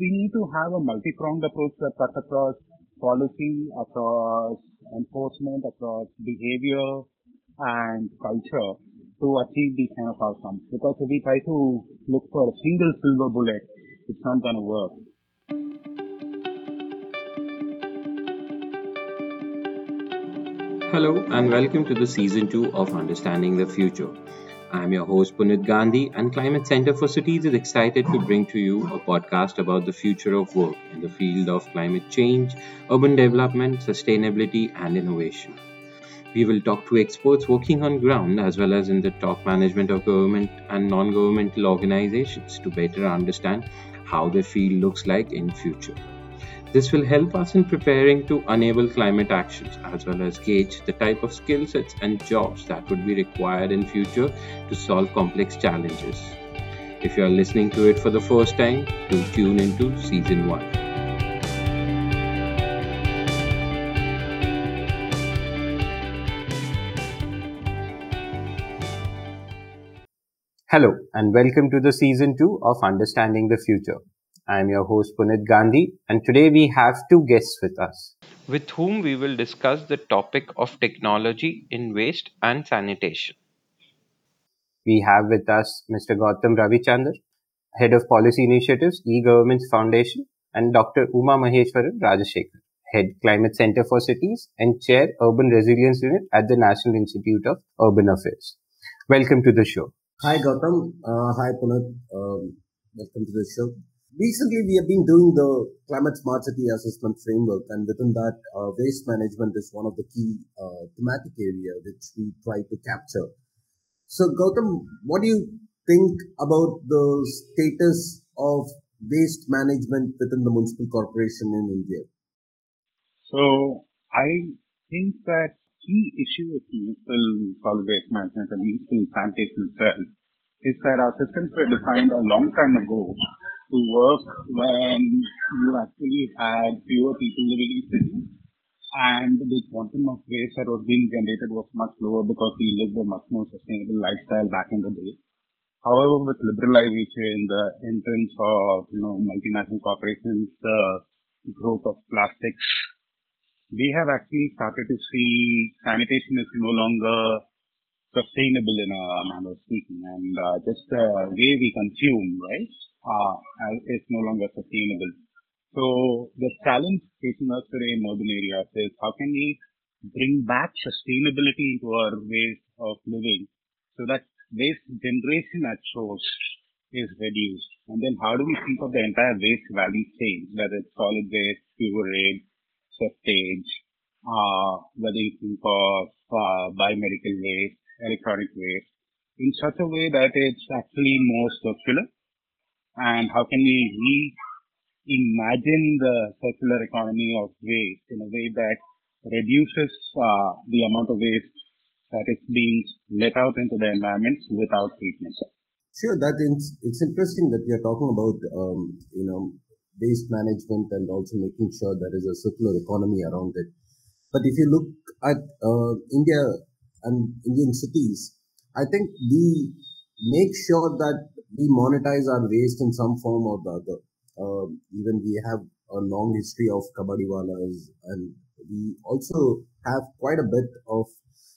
we need to have a multi-pronged approach that cuts across policy, across enforcement, across behavior and culture to achieve these kind of outcomes. Because if we try to look for a single silver bullet, it's not going to work. Hello and welcome to the season 2 of Understanding the Future. I'm your host Punit Gandhi, and Climate Center for Cities is excited to bring to you a podcast about the future of work in the field of climate change, urban development, sustainability, and innovation. We will talk to experts working on ground as well as in the top management of government and non-governmental organizations to better understand how the field looks like in future. This will help us in preparing to enable climate actions as well as gauge the type of skill sets and jobs that would be required in future to solve complex challenges. If you are listening to it for the first time, do tune into season 1. Hello and welcome to the season 2 of Understanding the Future. I am your host Punit Gandhi, and today we have two guests with us, with whom we will discuss the topic of technology in waste and sanitation. We have with us Mr. Gautam Ravichandar, Head of Policy Initiatives, E-Governments Foundation, and Dr. Uma Maheshwaran Rajashekhar, Head Climate Center for Cities and Chair Urban Resilience Unit at the National Institute of Urban Affairs. Welcome to the show. Hi Gautam. Uh, hi Punit. Um, welcome to the show. Recently, we have been doing the climate smart city assessment framework, and within that, uh, waste management is one of the key uh, thematic area which we try to capture. So, Gautam, what do you think about the status of waste management within the municipal corporation in India? So, I think that key issue with municipal solid waste management and municipal sanitation itself is that our systems were defined a long time ago to work when you actually had fewer people living in cities and the quantum of waste that was being generated was much lower because we lived a much more sustainable lifestyle back in the day. However, with liberalization, the entrance of you know multinational corporations, the growth of plastics, we have actually started to see sanitation is no longer sustainable in a manner of speaking, and uh, just the way we consume, right? uh, is no longer sustainable. So the challenge facing us today in urban areas is how can we bring back sustainability into our ways of living so that waste generation at source is reduced. And then how do we think of the entire waste value chain, whether it's solid waste, sewerage, septage, uh, whether you think of uh, biomedical waste, electronic waste, in such a way that it's actually more circular and how can we reimagine the circular economy of waste in a way that reduces uh, the amount of waste that is being let out into the environment without treatment. Sure, that is, it's interesting that are talking about, um, you know, waste management and also making sure there is a circular economy around it. But if you look at uh, India and Indian cities, I think we make sure that we monetize our waste in some form or the other. Uh, even we have a long history of kabadiwalas and we also have quite a bit of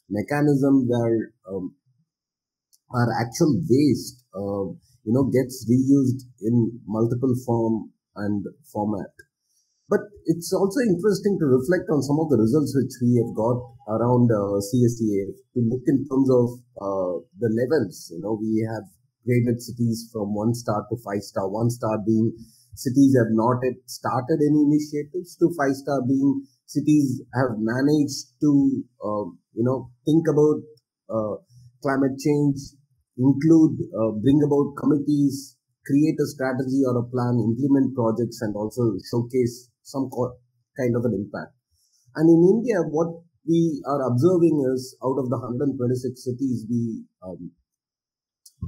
mechanism where um, our actual waste, uh, you know, gets reused in multiple form and format. But it's also interesting to reflect on some of the results which we have got around uh, to look in terms of uh, the levels. You know, we have graded cities from one star to five star. One star being cities have not yet started any initiatives to five star being cities have managed to, uh, you know, think about uh, climate change, include, uh, bring about committees, create a strategy or a plan, implement projects, and also showcase some co- kind of an impact. And in India, what we are observing is out of the 126 cities, we um,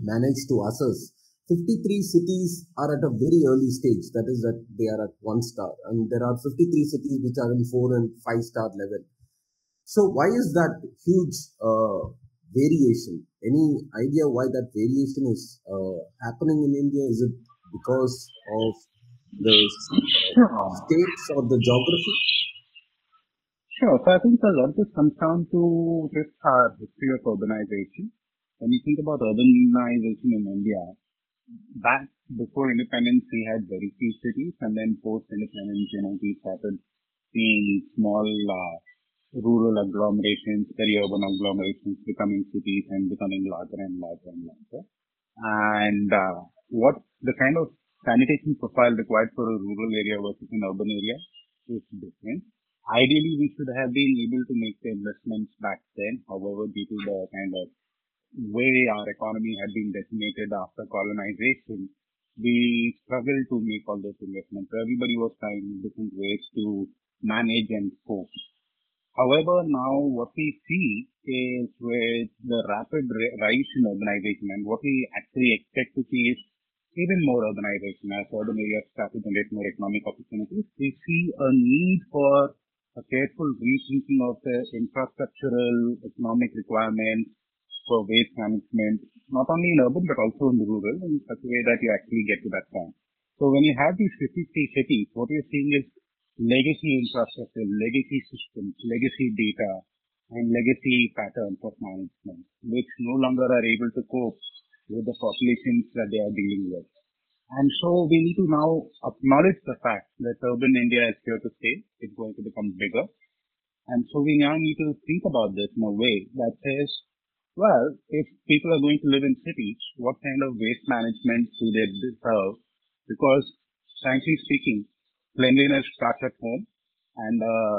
managed to assess 53 cities are at a very early stage. That is that they are at one star. And there are 53 cities which are in four and five star level. So why is that huge uh, variation? Any idea why that variation is uh, happening in india? Is it because of the states or the geography? Sure. So I think a lot of this comes down to just our history of urbanization. When you think about urbanization in India, back before independence, we had very few cities, and then post independence, you know, we started seeing small uh, rural agglomerations, peri-urban agglomerations becoming cities and becoming larger and larger and larger. And uh, what the kind of sanitation profile required for a rural area versus an urban area is different. Ideally, we should have been able to make the investments back then. However, due to the kind of way our economy had been decimated after colonization, we struggled to make all those investments. Everybody was trying different ways to manage and cope. However, now what we see is with the rapid rise in urbanization and what we actually expect to see is even more urbanization as urban areas start to generate more economic opportunities. We see a need for a careful rethinking of the infrastructural economic requirements for waste management, not only in urban but also in rural, in such a way that you actually get to that point. So when you have these 53 cities, what you're seeing is legacy infrastructure, legacy systems, legacy data, and legacy patterns of management, which no longer are able to cope with the populations that they are dealing with. And so we need to now acknowledge the fact that urban India is here to stay. It's going to become bigger. And so we now need to think about this in a way that says, well, if people are going to live in cities, what kind of waste management do they deserve? Because frankly speaking, cleanliness starts at home and uh,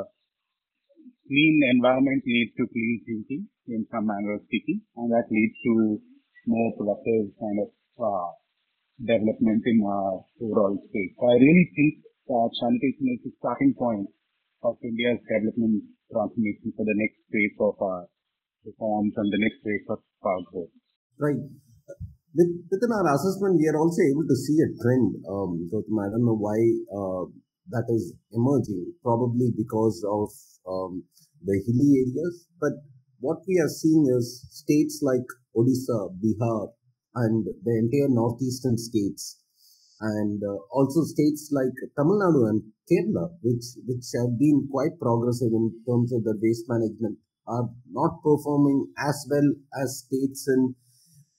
clean environment leads to clean thinking in some manner of speaking, and that leads to more productive kind of uh, development in our overall state. So I really think that sanitation is the starting point of India's development transformation for the next phase of our reforms and the next phase of power growth. Right. With, within our assessment, we are also able to see a trend. Um, I don't know why uh, that is emerging, probably because of um, the hilly areas. But what we are seeing is states like Odisha, Bihar, and the entire northeastern states, and uh, also states like Tamil Nadu and Kerala, which which have been quite progressive in terms of their waste management are not performing as well as states in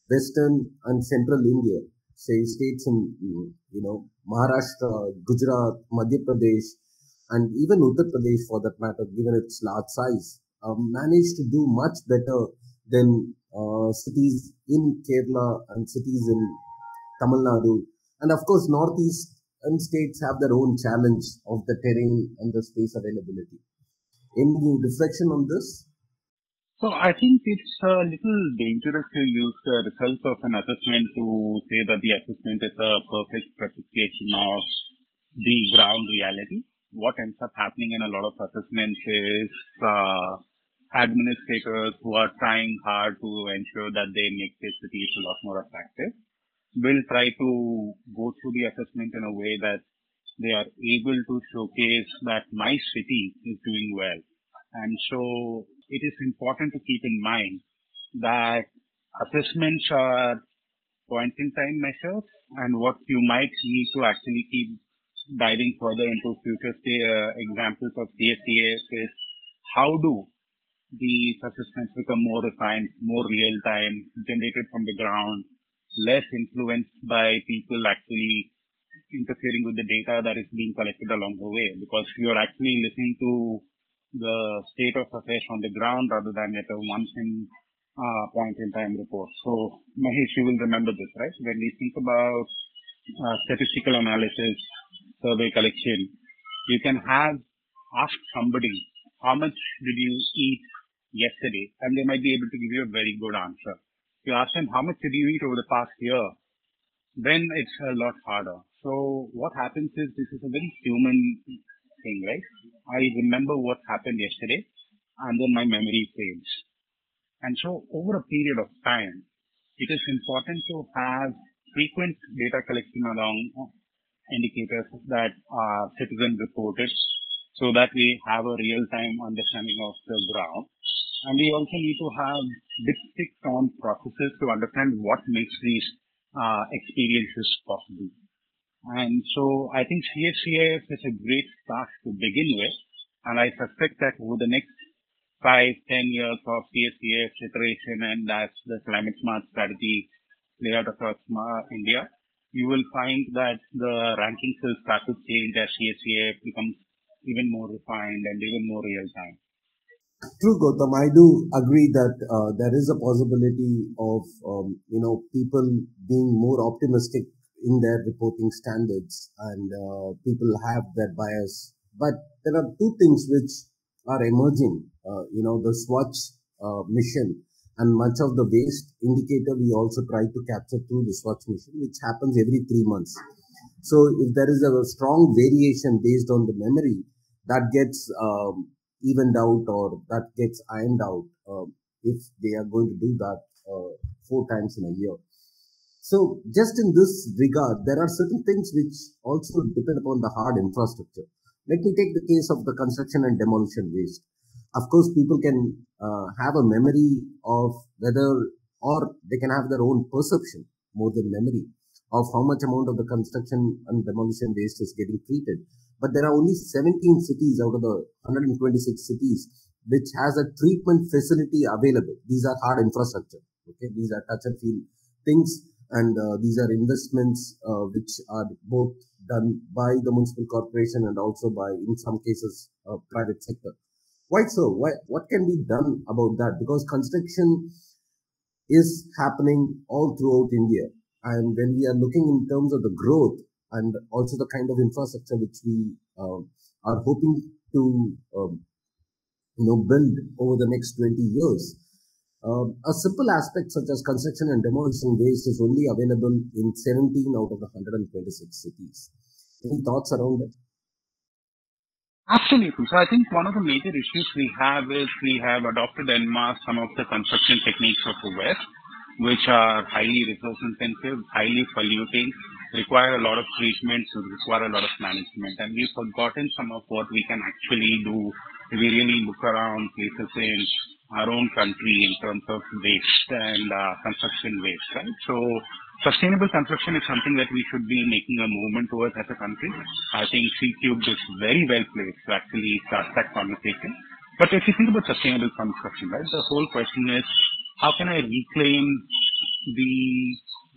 western and central India, say states in you know Maharashtra, Gujarat, Madhya Pradesh, and even Uttar Pradesh for that matter, given its large size, uh, managed to do much better than uh, cities in Kerala and cities in Tamil Nadu. And of course, northeast and states have their own challenge of the terrain and the space availability. Any reflection on this? So I think it's a little dangerous to use the results of an assessment to say that the assessment is a perfect replication of the ground reality. What ends up happening in a lot of assessments is uh, administrators who are trying hard to ensure that they make their cities a lot more attractive will try to go through the assessment in a way that they are able to showcase that my city is doing well. And so it is important to keep in mind that assessments are point in time measures and what you might need to actually keep diving further into future uh, examples of CSCAF is how do these assessments become more refined, more real time, generated from the ground, less influenced by people actually interfering with the data that is being collected along the way because you're actually listening to the state of affairs on the ground rather than at a once in uh, point in time report. So Mahesh, you will remember this, right? When we think about uh, statistical analysis, survey collection, you can have ask somebody how much did you eat yesterday, and they might be able to give you a very good answer. You ask them how much did you eat over the past year, then it's a lot harder. So what happens is this is a very human thing, right? I remember what happened yesterday and then my memory fades. And so over a period of time, it is important to have frequent data collection along uh, indicators that are citizen reported so that we have a real-time understanding of the ground. And we also need to have dipstick on processes to understand what makes these uh, experiences possible. And so I think CSCAF is a great start to begin with. And I suspect that over the next five, ten years of CSCAF iteration and as the climate smart strategy play out across India, you will find that the rankings will start to change as CSCAF becomes even more refined and even more real time. True, Gautam. I do agree that uh, there is a possibility of um, you know people being more optimistic in their reporting standards, and uh, people have that bias. But there are two things which are emerging. Uh, you know, the Swachh uh, mission and much of the waste indicator we also try to capture through the Swachh mission, which happens every three months. So if there is a strong variation based on the memory, that gets um, evened out or that gets ironed out uh, if they are going to do that uh, four times in a year. So just in this regard, there are certain things which also depend upon the hard infrastructure. Let me take the case of the construction and demolition waste. Of course, people can uh, have a memory of whether, or they can have their own perception more than memory of how much amount of the construction and demolition waste is getting treated. But there are only 17 cities out of the 126 cities which has a treatment facility available. These are hard infrastructure. Okay, these are touch and feel things, and uh, these are investments uh, which are both done by the municipal corporation and also by, in some cases, uh, private sector. Why so? Why, what can be done about that? Because construction is happening all throughout India. And when we are looking in terms of the growth and also the kind of infrastructure which we uh, are hoping to, um, you know, build over the next 20 years, uh, a simple aspect such as construction and demolition waste is only available in 17 out of the 126 cities. Any thoughts around it? Absolutely. So I think one of the major issues we have is we have adopted en masse some of the construction techniques of the West, which are highly resource intensive, highly polluting, require a lot of treatment, require a lot of management. And we've forgotten some of what we can actually do we really look around places in our own country in terms of waste and uh, construction waste, right? So sustainable construction is something that we should be making a movement towards as a country. I think C-Cubed is very well placed to actually start that conversation. But if you think about sustainable construction, right, the whole question is how can I reclaim the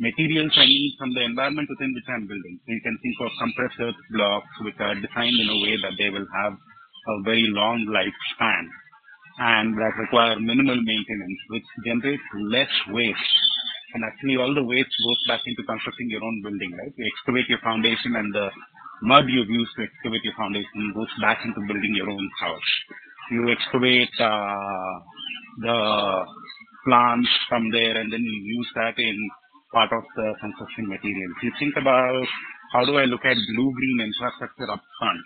materials I need from the environment within which I'm building? So you can think of compressed earth blocks which are designed in a way that they will have a very long lifespan and that require minimal maintenance, which generates less waste. And actually all the waste goes back into constructing your own building, right? You excavate your foundation and the mud you've used to excavate your foundation goes back into building your own house. You excavate uh, the plants from there and then you use that in part of the construction materials. You think about how do I look at blue-green infrastructure up front?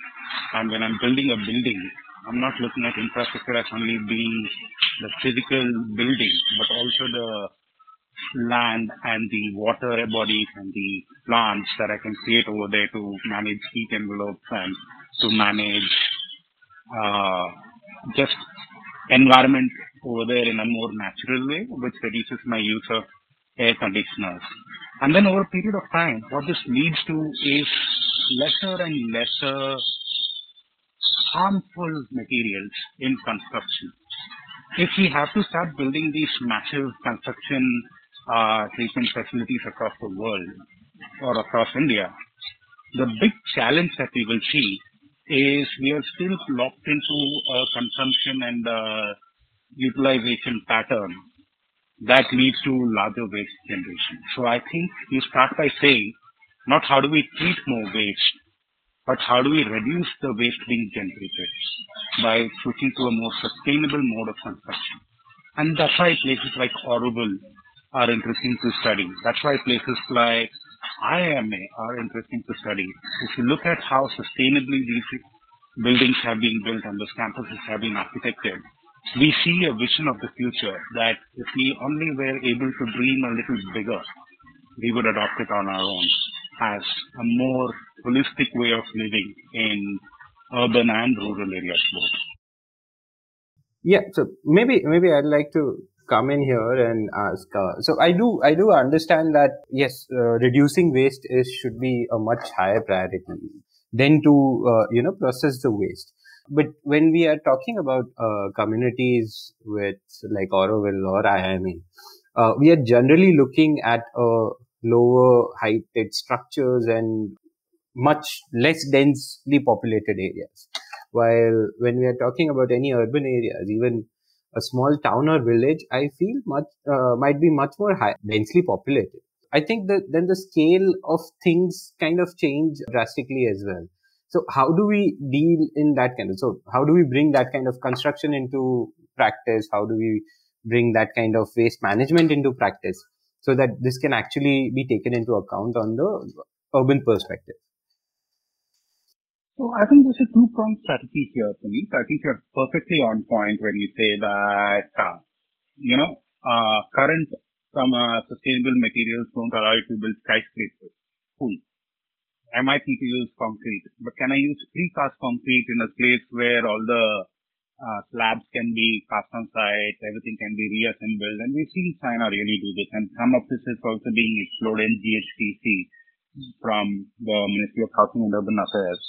And when I'm building a building, I'm not looking at infrastructure as only being the physical building, but also the land and the water bodies and the plants that I can create over there to manage heat envelopes and to manage uh, just environment over there in a more natural way, which reduces my use of air conditioners. And then over a period of time, what this leads to is lesser and lesser harmful materials in construction. If we have to start building these massive construction uh, treatment facilities across the world or across India, the big challenge that we will see is we are still locked into a consumption and uh, utilization pattern that leads to larger waste generation. So I think you start by saying, not how do we treat more waste, but how do we reduce the waste being generated by switching to a more sustainable mode of construction? And that's why places like Auroville are interesting to study. That's why places like IIMA are interesting to study. If you look at how sustainably these buildings have been built and those campuses have been architected, we see a vision of the future that if we only were able to dream a little bigger, we would adopt it on our own as a more holistic way of living in urban and rural areas both. Yeah, so maybe maybe I'd like to come in here and ask. Uh, so I do, I do understand that yes, uh, reducing waste is should be a much higher priority than to uh, you know process the waste. But when we are talking about uh, communities with like Auroville or IIMA, uh, we are generally looking at uh, lower heighted structures and much less densely populated areas. While when we are talking about any urban areas, even a small town or village, I feel much uh, might be much more high, densely populated. I think that then the scale of things kind of change drastically as well. So how do we deal in that kind of, so how do we bring that kind of construction into practice? How do we bring that kind of waste management into practice so that this can actually be taken into account on the urban perspective? So I think there's a two-pronged strategy here, Punit. I think you're perfectly on point when you say that, uh, you know, uh, current some uh, sustainable materials don't allow you to build skyscrapers. Cool. I might need to use concrete, but can I use precast concrete in a place where all the uh, slabs can be cast on site, everything can be reassembled, and we've seen China really do this, and some of this is also being explored in GHTC from the Ministry of Housing and Urban Affairs.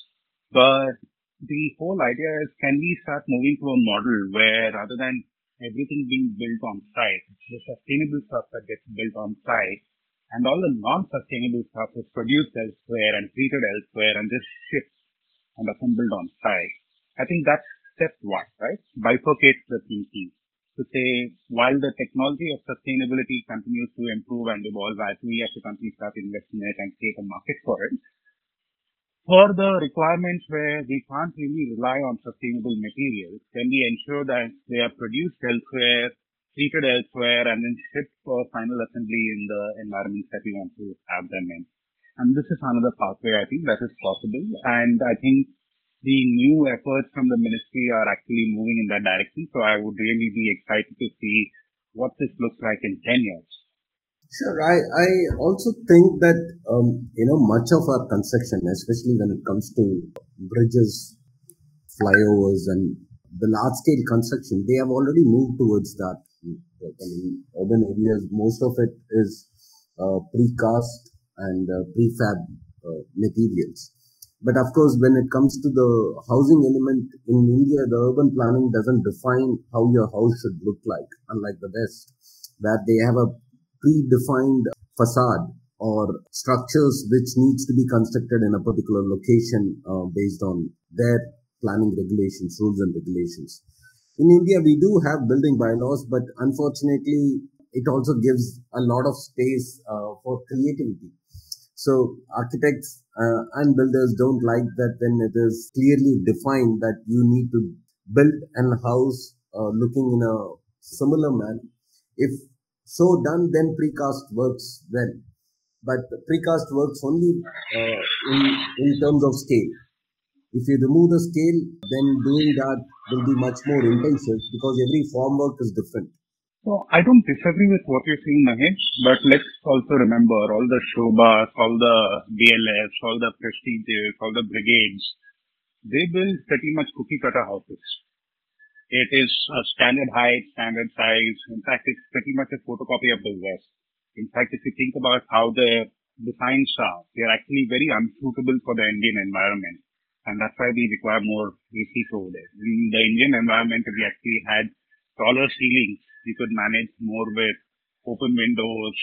But the whole idea is can we start moving to a model where rather than everything being built on site, the sustainable stuff that gets built on site and all the non-sustainable stuff is produced elsewhere and treated elsewhere and just shipped and assembled on site. I think that's step one, right? Bifurcate the thinking to say while the technology of sustainability continues to improve and evolve as we as a country start investing in it and create a market for it, for the requirements where we can't really rely on sustainable materials, can we ensure that they are produced elsewhere, treated elsewhere, and then shipped for final assembly in the environments that we want to have them in? And this is another pathway I think that is possible. And I think the new efforts from the ministry are actually moving in that direction. So I would really be excited to see what this looks like in 10 years. Sure. I, I also think that, um, you know, much of our construction, especially when it comes to bridges, flyovers, and the large scale construction, they have already moved towards that. I mean, urban areas, most of it is uh, precast and uh, prefab uh, materials. But of course, when it comes to the housing element in India, the urban planning doesn't define how your house should look like, unlike the West, where they have a predefined facade or structures which needs to be constructed in a particular location uh, based on their planning regulations, rules and regulations. In India, we do have building bylaws, but unfortunately, it also gives a lot of space uh, for creativity. So architects uh, and builders don't like that when it is clearly defined that you need to build an house uh, looking in a similar manner. If so done, then precast works well. But precast works only uh, in, in terms of scale. If you remove the scale, then doing that will be much more intensive because every formwork is different. So I don't disagree with what you're saying, Mahesh, but let's also remember all the Sobhas, all the DLFs, all the prestiges, all the brigades, they build pretty much cookie cutter houses. It is a standard height, standard size. In fact, it's pretty much a photocopy of the West. In fact, if you think about how the designs are, they're actually very unsuitable for the Indian environment. And that's why we require more ACs over there. In the Indian environment, we actually had taller ceilings. We could manage more with open windows,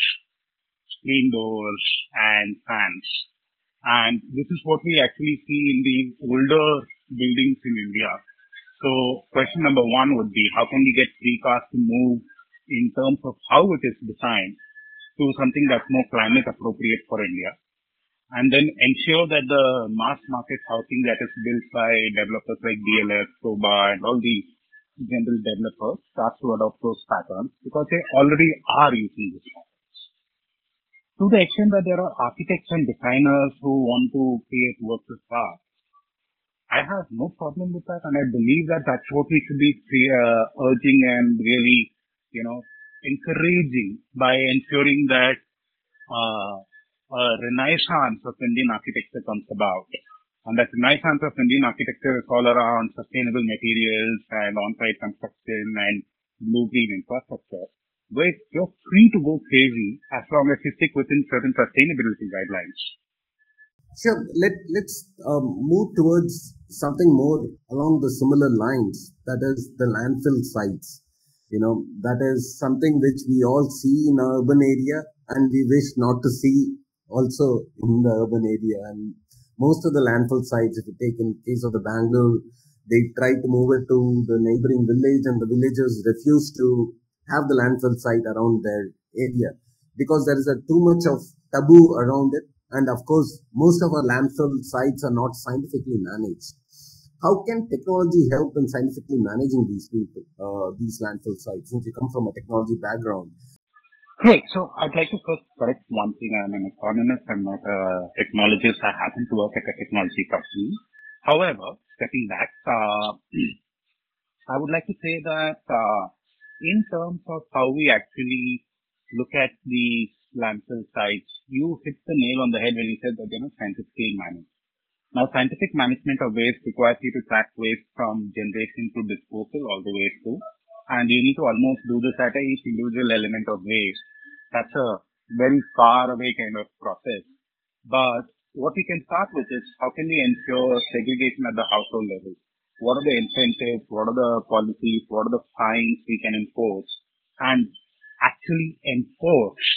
screen doors, and fans. And this is what we actually see in the older buildings in India so question number one would be, how can we get precast to move in terms of how it is designed to something that's more climate appropriate for India? And then ensure that the mass market housing that is built by developers like DLF, Sobha, and all the general developers starts to adopt those patterns because they already are using these patterns. To the extent that there are architects and designers who want to create works of art, I have no problem with that, and I believe that that's what we should be uh, urging and really, you know, encouraging by ensuring that uh, a renaissance of Indian architecture comes about. And that renaissance of Indian architecture is all around sustainable materials and on-site construction and blue-green infrastructure. where you're free to go crazy as long as you stick within certain sustainability guidelines. Sure. Let let's um, move towards something more along the similar lines. That is the landfill sites. You know, that is something which we all see in urban area, and we wish not to see also in the urban area. And most of the landfill sites, if you take in case of the Bangalore, they try to move it to the neighboring village, and the villagers refuse to have the landfill site around their area because there is a too much of taboo around it and of course, most of our landfill sites are not scientifically managed. How can technology help in scientifically managing these people, uh, these landfill sites, since you come from a technology background? Great. So I'd like to first correct one thing. I'm an economist. I'm not a technologist. I happen to work at a technology company. However, stepping back, uh, I would like to say that uh, in terms of how we actually look at the landfill sites, you hit the nail on the head when you said that they're not scientifically managed. Now, scientific management of waste requires you to track waste from generation to disposal all the way through. And you need to almost do this at each individual element of waste. That's a very far away kind of process. But what we can start with is how can we ensure segregation at the household level? What are the incentives? What are the policies? What are the fines we can enforce? And actually enforce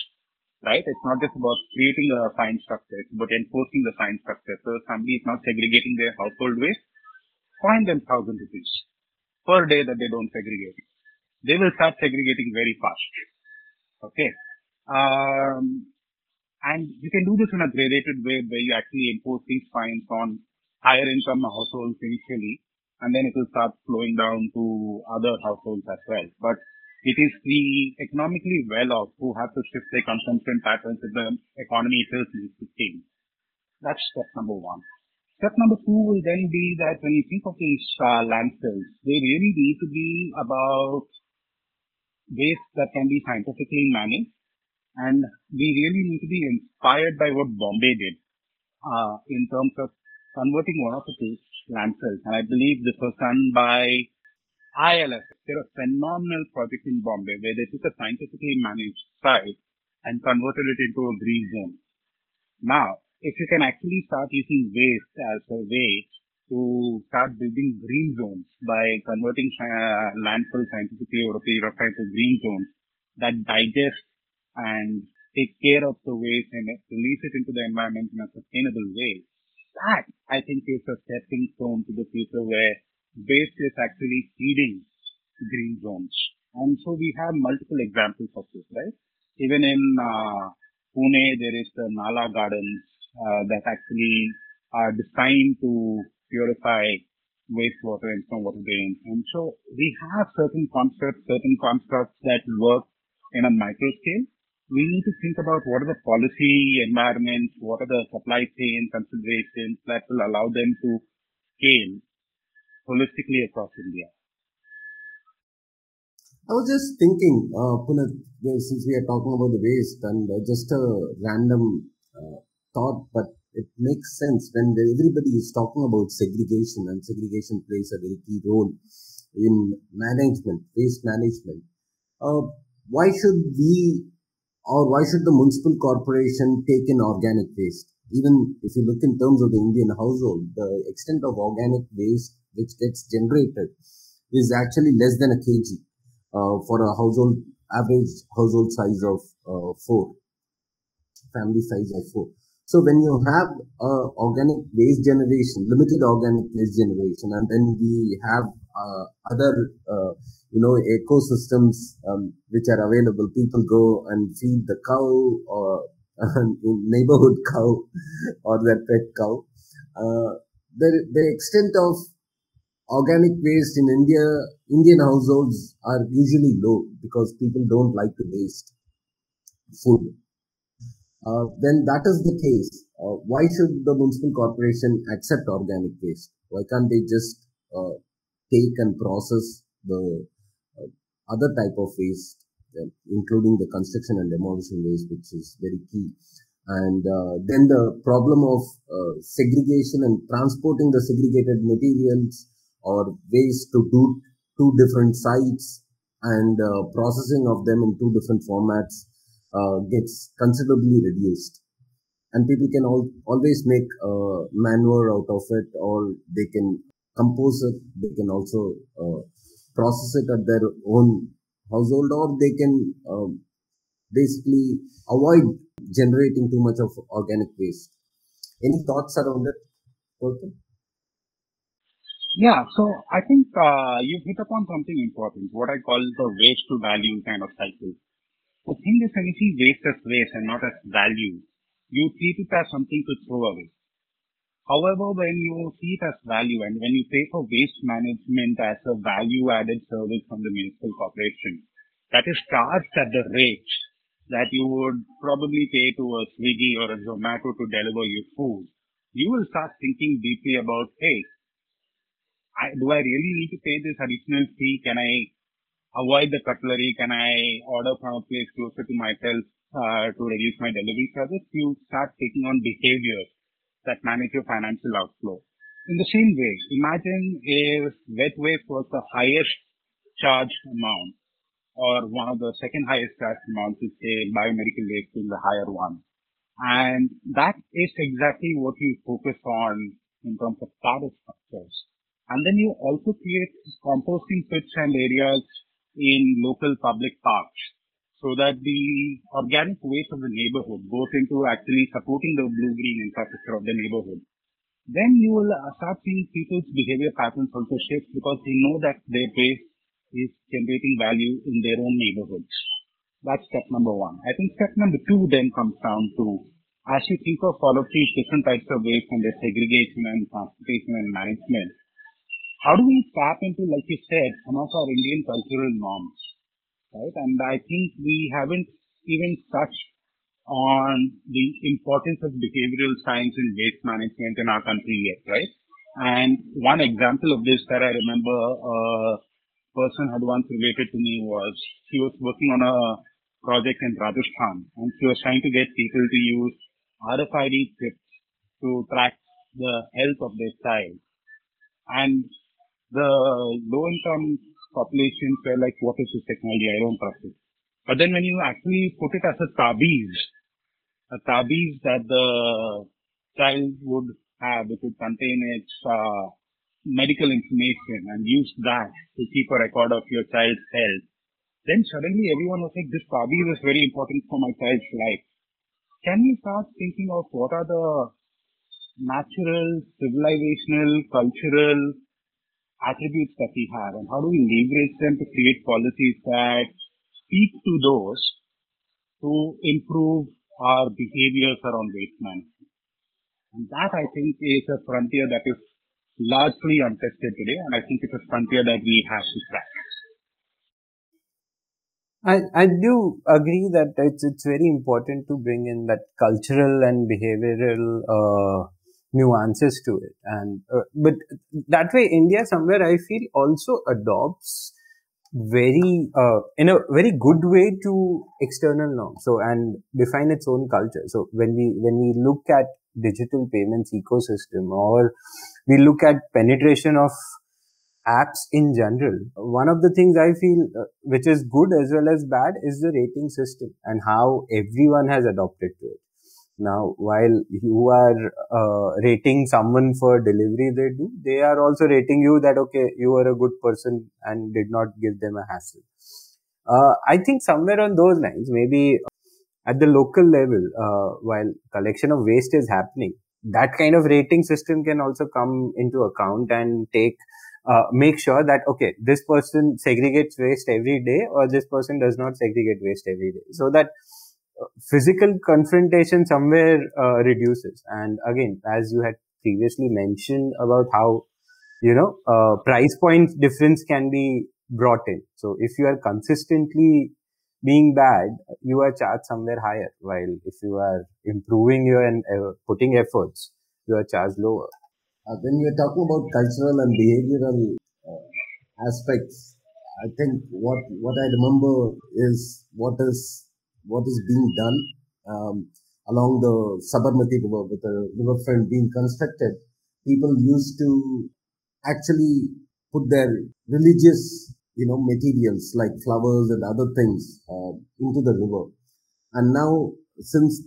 right? It's not just about creating a fine structure, it's about enforcing the fine structure. So somebody is not segregating their household waste, fine them thousand rupees per day that they don't segregate. They will start segregating very fast. Okay. Um, and you can do this in a gradated way where you actually impose these fines on higher income households initially, and then it will start flowing down to other households as well. But it is the economically well off who have to shift their consumption patterns if the economy itself needs to change. That's step number one. Step number two will then be that when you think of these uh, landfills, they really need to be about waste that can be scientifically managed. And we really need to be inspired by what Bombay did uh, in terms of converting one of landfills. And I believe this was done by ILS, they're a phenomenal project in Bombay where they took a scientifically managed site and converted it into a green zone. Now, if you can actually start using waste as a way to start building green zones by converting uh, landfill scientifically of time to green zones that digest and take care of the waste and release it into the environment in a sustainable way, that I think is a stepping stone to the future where waste is actually feeding green zones. And so we have multiple examples of this, right? Even in uh, Pune, there is the Nala gardens uh, that actually are designed to purify wastewater and stormwater drains. And so we have certain concepts, certain constructs that work in a micro scale. We need to think about what are the policy environments, what are the supply chain considerations that will allow them to scale holistically across India? I was just thinking, uh, since we are talking about the waste and uh, just a random uh, thought, but makes sense when everybody is talking about segregation and segregation plays a very key role in management, waste management. Uh, why should we or why should the municipal corporation take in organic waste? Even if you look in terms of the Indian household, the extent of organic waste which gets generated is actually less than a kg uh, for a household average household size of uh, four family size of four so when you have uh, organic waste generation limited organic waste generation and then we have uh, other uh, you know ecosystems um, which are available people go and feed the cow or neighborhood cow or their pet cow uh, the, the extent of organic waste in India, Indian households are usually low because people don't like to waste food. Uh, when that is the case, uh, why should the municipal corporation accept organic waste? Why can't they just uh, take and process the uh, other type of waste, uh, including the construction and demolition waste, which is very key? And uh, then the problem of segregation and transporting the segregated materials or waste to do two different sites and processing of them in two different formats uh, gets considerably reduced. And people can all, always make uh, manure out of it, or they can compose it. They can also uh, process it at their own household, or they can um, basically avoid generating too much of organic waste. Any thoughts around it, Yeah, so I think uh, you hit upon something important, what I call the waste to value kind of cycle. The thing is, when you see waste as waste and not as value, you treat it as something to throw away. However, when you see it as value and when you pay for waste management as a value added service from the municipal corporation, that is charged at the rate that you would probably pay to a Swiggy or a Zomato to deliver your food, you will start thinking deeply about, hey, I, do I really need to pay this additional fee? Can I avoid the cutlery? Can I order from a place closer to myself uh, to reduce my delivery service? You start taking on behaviors that manage your financial outflow. In the same way, imagine if wet waste was the highest charged amount or one of the second highest charged amounts is say biomedical waste is the higher one. And that is exactly what you focus on in terms of tariff structures. And then you also create composting pits and areas in local public parks so that the organic waste of the neighborhood goes into actually supporting the blue-green infrastructure of the neighborhood. Then you will uh, start seeing people's behavior patterns also shift because they know that their waste is generating value in their own neighborhoods. That's step number one. I think step number two then comes down to as you think of all of these different types of waste and their segregation and transportation and management, how do we tap into, like you said, some of our Indian cultural norms, right? And I think we haven't even touched on the importance of behavioral science in waste management in our country yet, right? And one example of this that I remember a person had once related to me was she was working on a project in Rajasthan and she was trying to get people to use RFID chips to track the health of their child. And the low income populations were like, what is this technology? I don't trust it. But then when you actually put it as a tabiz, a tabiz that the child would have, it would contain its uh, medical information and use that to keep a record of your child's health, then suddenly everyone was like, this tabiz is very important for my child's life. Can we start thinking of what are the natural, civilizational, cultural attributes that we have and how do we leverage them to create policies that speak to those to improve our behaviors around waste management. And that I think is a frontier that is largely untested today and I think it's a frontier that we have to crack. I, I do agree that it's, it's very important to bring in that cultural and behavioral uh, nuances to it. And uh, but that way india somewhere i feel also adopts very uh, in a very good way to external norms. So and define its own culture. So when we when we look at digital payments ecosystem or we look at penetration of apps in general one of the things i feel uh, which is good as well as bad is the rating system and how everyone has adopted to it now, while you are uh, rating someone for delivery they do, they are also rating you that, okay, you are a good person and did not give them a hassle. Uh, I think somewhere on those lines, maybe at the local level, uh, while collection of waste is happening, that kind of rating system can also come into account and take uh, make sure that okay this person segregates waste every day or this person does not segregate waste every day so that physical confrontation somewhere uh, reduces. And again, as you had previously mentioned about how, you know, uh, price point difference can be brought in. So if you are consistently being bad, you are charged somewhere higher. While if you are improving your and uh, putting efforts, you are charged lower. Uh, when you are talking about cultural and behavioral uh, aspects, I think what what I remember is what is what is being done um, along the Sabarmati River with the riverfront being constructed, people used to actually put their religious you know, materials like flowers and other things uh, into the river. And now, since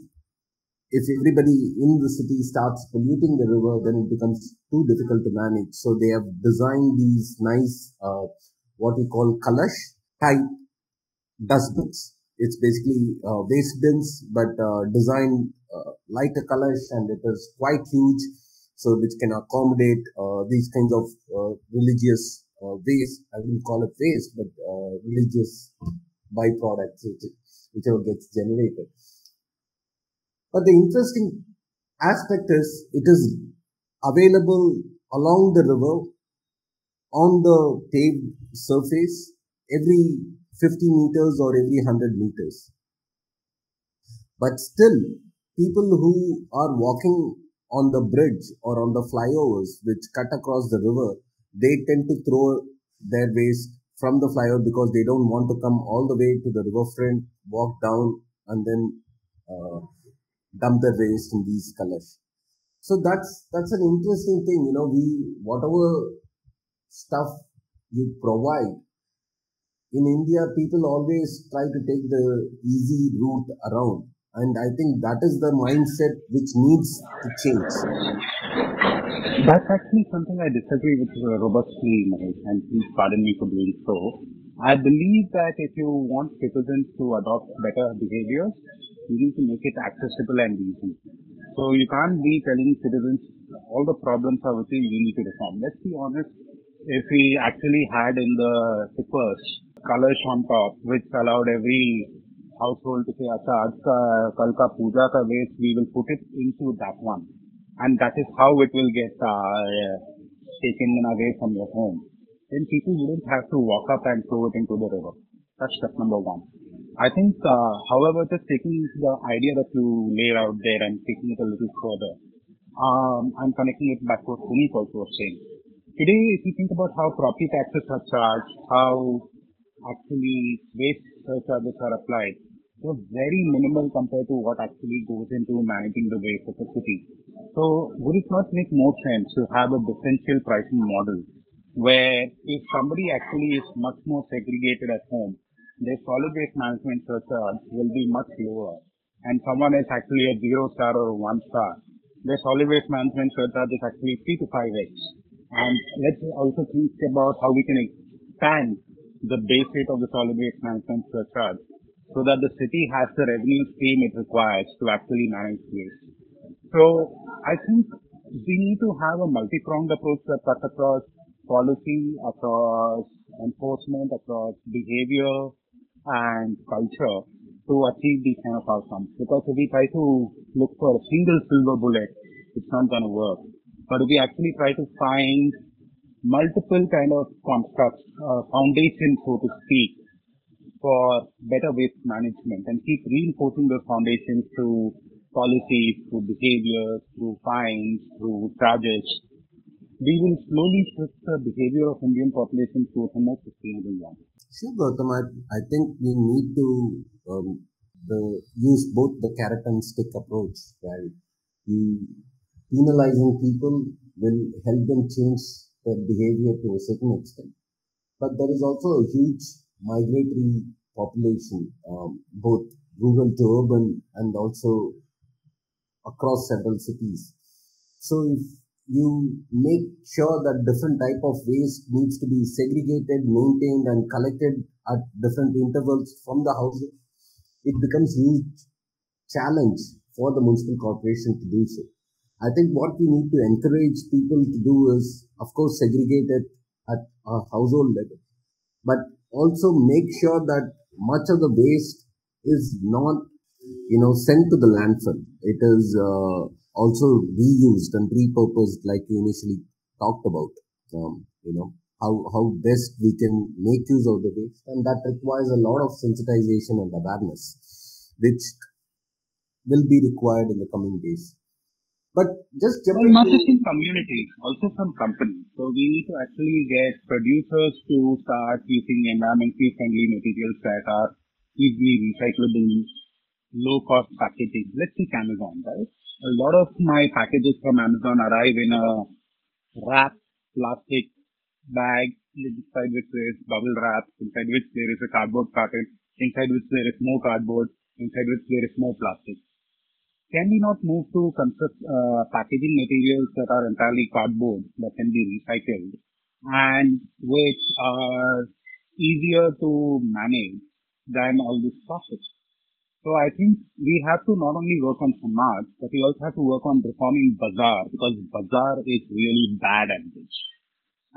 if everybody in the city starts polluting the river, then it becomes too difficult to manage. So they have designed these nice, uh, what we call kalash type dustbins. It's basically uh, waste bins, but uh, designed uh, kalash, and it is quite huge, so which can accommodate uh, these kinds of uh, religious waste. I wouldn't call it waste, but religious byproducts, which, whichever gets generated. But the interesting aspect is it is available along the river on the paved surface every 50 meters or every 100 meters. But still, people who are walking on the bridge or on the flyovers which cut across the river, they tend to throw their waste from the flyover because they don't want to come all the way to the riverfront, walk down, and then uh, dump their waste in these colors. So that's that's an interesting thing. You know, we whatever stuff you provide in India, people always try to take the easy route around. And I think that is the mindset which needs to change. That's actually something I disagree with uh, robustly, Mahesh, and please pardon me for doing so. I believe that if you want citizens to adopt better behaviors, you need to make it accessible and easy. So you can't be telling citizens all the problems are with you, you need to reform. Let's be honest, if we actually had in the tippers colors on top, which allowed every household to say, Acha, aaj puja ka waste, we will put it into that one. And that is how it will get uh, taken away from your home. Then people wouldn't have to walk up and throw it into the river. That's step number one. I think, uh, however, just taking the idea that you laid out there and taking it a little further, um, I'm connecting it back to what Punit also was saying. Today, if you think about how property taxes are charged, how actually waste surcharges are applied. So very minimal compared to what actually goes into managing the waste of a city. So would it not make more sense to have a differential pricing model where if somebody actually is much more segregated at home, their solid waste management surcharge will be much lower. And someone is actually a zero star or one star, their solid waste management surcharge is actually three to five x. And let's also think about how we can expand the base rate of the solid waste management surcharge so that the city has the revenue stream it requires to actually manage waste. So I think we need to have a multi-pronged approach that cuts across policy, across enforcement, across behavior and culture to achieve these kind of outcomes. Because if we try to look for a single silver bullet, it's not going to work. But if we actually try to find multiple kind of constructs, uh, foundations, so to speak, for better waste management and keep reinforcing those foundations through policies, through behaviors, through fines, through charges. We will slowly shift the behavior of Indian population towards a more sustainable one. Sure, Gautam. I, I think we need to um, the, use both the carrot and stick approach, where you penalizing people will help them change their behavior to a certain extent. But there is also a huge migratory population, um, both rural to urban and also across several cities. So if you make sure that different type of waste needs to be segregated, maintained and collected at different intervals from the house, it becomes huge challenge for the municipal corporation to do so. I think what we need to encourage people to do is, of course, segregate it at a household level, but also make sure that much of the waste is not, you know, sent to the landfill. It is uh, also reused and repurposed, like you initially talked about. Um, you know, how, how best we can make use of the waste. And that requires a lot of sensitization and awareness, which will be required in the coming days. But just well, not just in communities, also from companies. So we need to actually get producers to start using environmentally friendly materials that are easily recyclable, low cost packaging. Let's take Amazon, right? A lot of my packages from Amazon arrive in a wrapped plastic bag inside which there is bubble wrap, inside which there is a cardboard carton, inside which there is more cardboard, inside which there is more plastic. Can we not move to construct uh, packaging materials that are entirely cardboard that can be recycled and which are easier to manage than all this process? So I think we have to not only work on Samaj, but we also have to work on reforming Bazaar because Bazaar is really bad at this.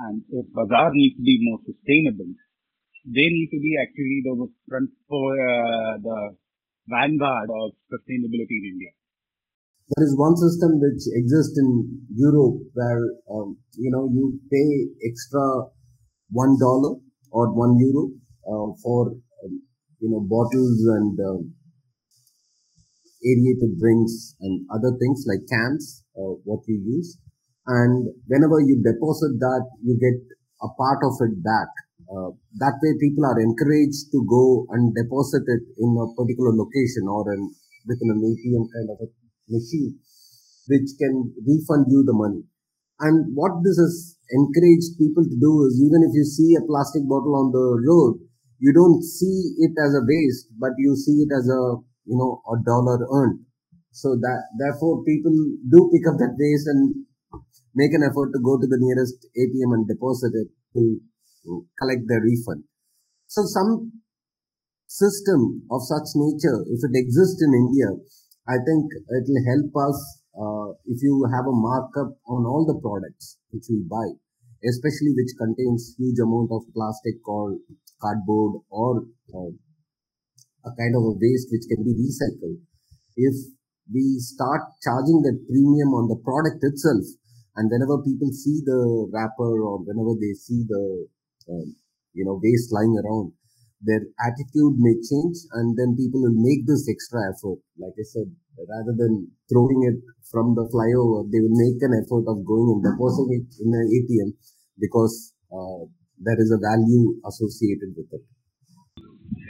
And if Bazaar needs to be more sustainable, they need to be actually the front for uh, the vanguard of sustainability in India. There is one system which exists in Europe where um, you know you pay extra one dollar or one euro uh, for um, you know bottles and um, aerated drinks and other things like cans, uh, what you use. And whenever you deposit that, you get a part of it back. Uh, that way, people are encouraged to go and deposit it in a particular location or in, within an ATM kind of a machine, which can refund you the money. And what this has encouraged people to do is even if you see a plastic bottle on the road, you don't see it as a waste, but you see it as a you know, a dollar earned. So that therefore people do pick up that waste and make an effort to go to the nearest ATM and deposit it to collect their refund. So some system of such nature, if it exists in India, I think it will help us uh, if you have a markup on all the products which we buy, especially which contains huge amount of plastic or cardboard or uh, a kind of a waste which can be recycled. If we start charging that premium on the product itself, and whenever people see the wrapper or whenever they see the um, you know waste lying around, their attitude may change, and then people will make this extra effort. Like I said, rather than throwing it from the flyover, they will make an effort of going and depositing it in an ATM because uh, there is a value associated with it.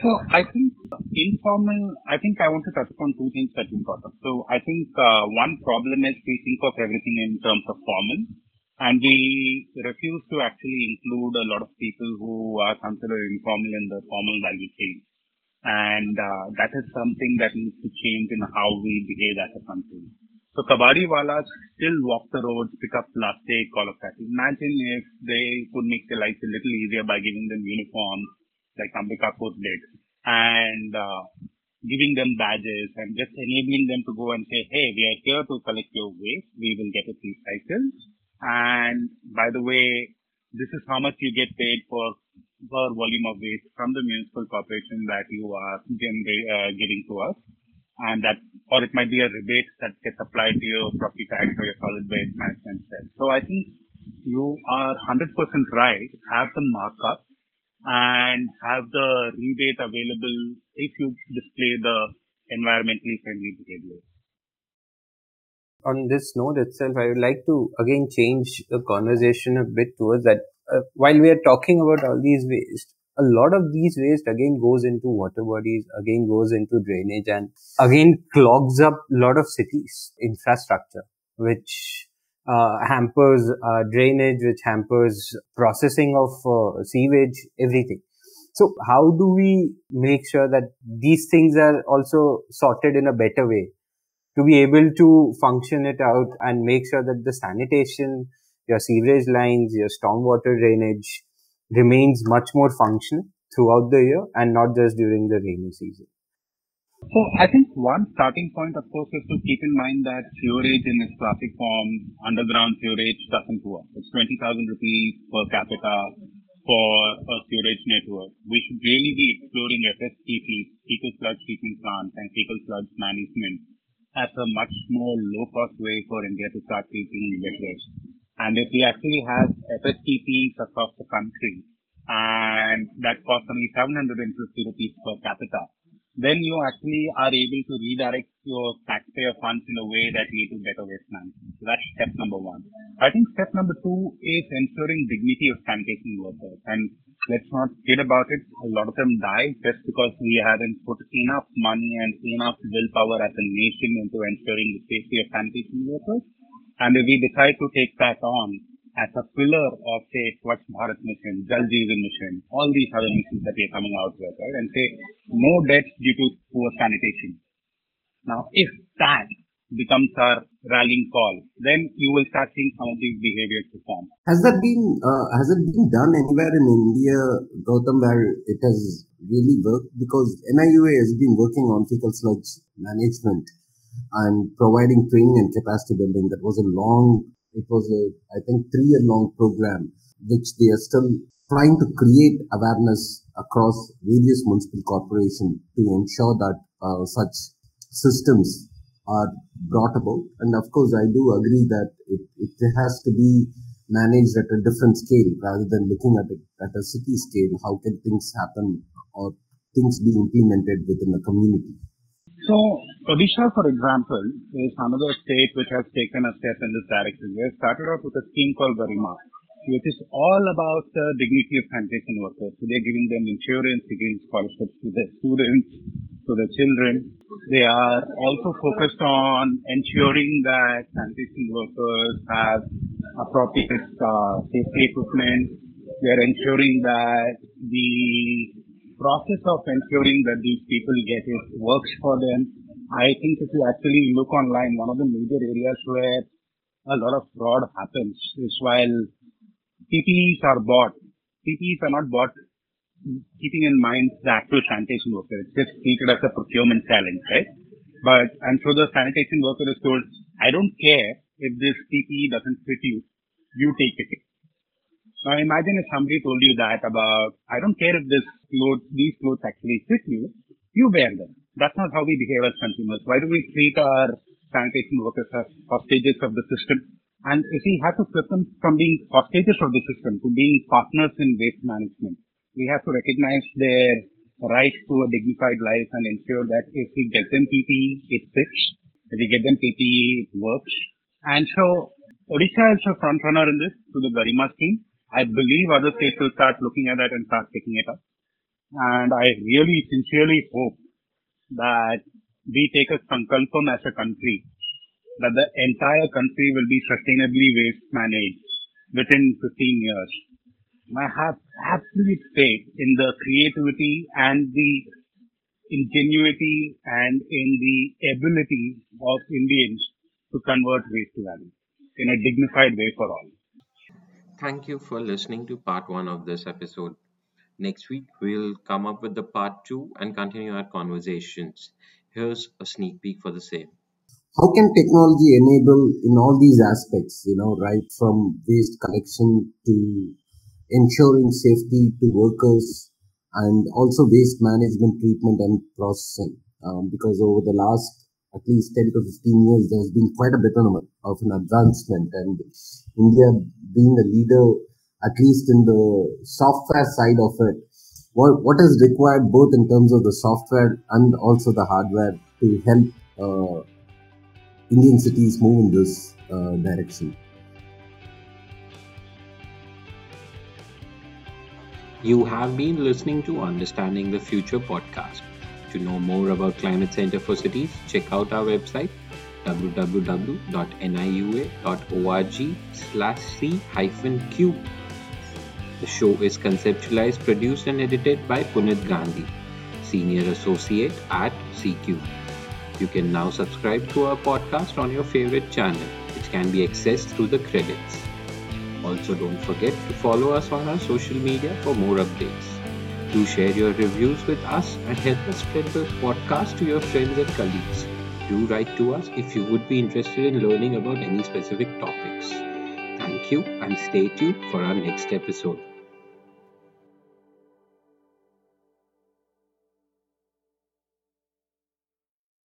So I think informal, I think I want to touch upon two things that you brought up. So I think uh, one problem is we think of everything in terms of formal and we refuse to actually include a lot of people who are considered informal in the formal value chain. And uh, that is something that needs to change in how we behave as a country. So kabadi walas still walk the roads, pick up plastic, all of that. Imagine if they could make their lives a little easier by giving them uniforms like Ambikapur did and uh, giving them badges and just enabling them to go and say, hey, we are here to collect your waste. We will get it recycled. And by the way, this is how much you get paid for per volume of waste from the municipal corporation that you are uh, giving to us. And that, or it might be a rebate that gets applied to your property tax or your solid waste management cell. So I think you are 100% right. Have the markup and have the rebate available if you display the environmentally friendly behavior. On this note itself, I would like to again change the conversation a bit towards that. Uh, while we are talking about all these waste, a lot of these waste again goes into water bodies, again goes into drainage, and again clogs up a lot of cities infrastructure, which uh, hampers uh, drainage, which hampers processing of uh, sewage, everything. So how do we make sure that these things are also sorted in a better way to be able to function it out and make sure that the sanitation, your sewerage lines, your stormwater drainage remains much more functional throughout the year and not just during the rainy season? So I think one starting point, of course, is to keep in mind that sewerage in its classic form, underground sewerage doesn't work. It's 20,000 rupees per capita for a sewerage network. We should really be exploring FSTP, fecal sludge treatment plants and fecal sludge management as a much more low-cost way for India to start treating waste. And if we actually have FSTPs across the country, and that costs only 750 rupees per capita, then you actually are able to redirect your taxpayer funds in a way that lead to better waste management. So that's step number one. I think step number two is ensuring dignity of sanitation workers. And let's not kid about it. A lot of them die just because we haven't put enough money and enough willpower as a nation into ensuring the safety of sanitation workers. And if we decide to take that on, as a pillar of say Swachh Bharat mission, Jal Jeevan mission, all these other missions that we are coming out with, right? And say no deaths due to poor sanitation. Now, if that becomes our rallying call, then you will start seeing some of these behaviors form. Has that been uh, has it been done anywhere in India, Gautam, where it has really worked? Because NIUA has been working on fecal sludge management and providing training and capacity building. That was a long, it was a I think three year long program, which they are still trying to create awareness across various municipal corporations to ensure that uh, such systems are brought about. And of course, I do agree that it, it has to be managed at a different scale rather than looking at it at a city scale. How can things happen or things be implemented within a community? So, Odisha, for example, is another state which has taken a step in this direction. Have started off with a scheme called Garima, which is all about the dignity of sanitation workers. So they're giving them insurance, they're giving scholarships to their students, to their children. They are also focused on ensuring that sanitation workers have appropriate uh, safety equipment. They are ensuring that the process of ensuring that these people get it works for them. I think if you actually look online, one of the major areas where a lot of fraud happens is while PPEs are bought. PPEs are not bought keeping in mind the actual sanitation worker. It's just treated as a procurement challenge, right? But I'm sure the sanitation worker is told, I don't care if this PPE doesn't fit you, you take it. Now imagine if somebody told you that about, I don't care if this clothes, these clothes actually fit you, you wear them. That's not how we behave as consumers. Why do we treat our sanitation workers as hostages of the system? And if we have to flip them from being hostages of the system to being partners in waste management, we have to recognize their right to a dignified life and ensure that if we get them PPE, it fits. If we get them PPE, it works. And so Odisha is a front runner in this to the Garima scheme. I believe other states will start looking at that and start picking it up. And I really sincerely hope that we take a sankalpam as a country that the entire country will be sustainably waste managed within 15 years. I have absolute faith in the creativity and the ingenuity and in the ability of Indians to convert waste to value in a dignified way for all. Thank you for listening to part one of this episode. Next week, we'll come up with the part two and continue our conversations. Here's a sneak peek for the same. How can technology enable in all these aspects, you know, right from waste collection to ensuring safety to workers and also waste management, treatment, and processing? Um, because over the last at least 10 to 15 years, there's been quite a bit of an advancement, and India being a leader, at least in the software side of it, what, what is required both in terms of the software and also the hardware to help uh, Indian cities move in this uh, direction? You have been listening to Understanding the Future podcast. To know more about Climate Center for Cities, check out our website www.niua.org slash. The show is conceptualized, produced and edited by Punit Gandhi, Senior Associate at C-Cube. You can now subscribe to our podcast on your favorite channel, which can be accessed through the credits. Also, don't forget to follow us on our social media for more updates. Do share your reviews with us and help us spread the podcast to your friends and colleagues. Do write to us if you would be interested in learning about any specific topics. Thank you and stay tuned for our next episode.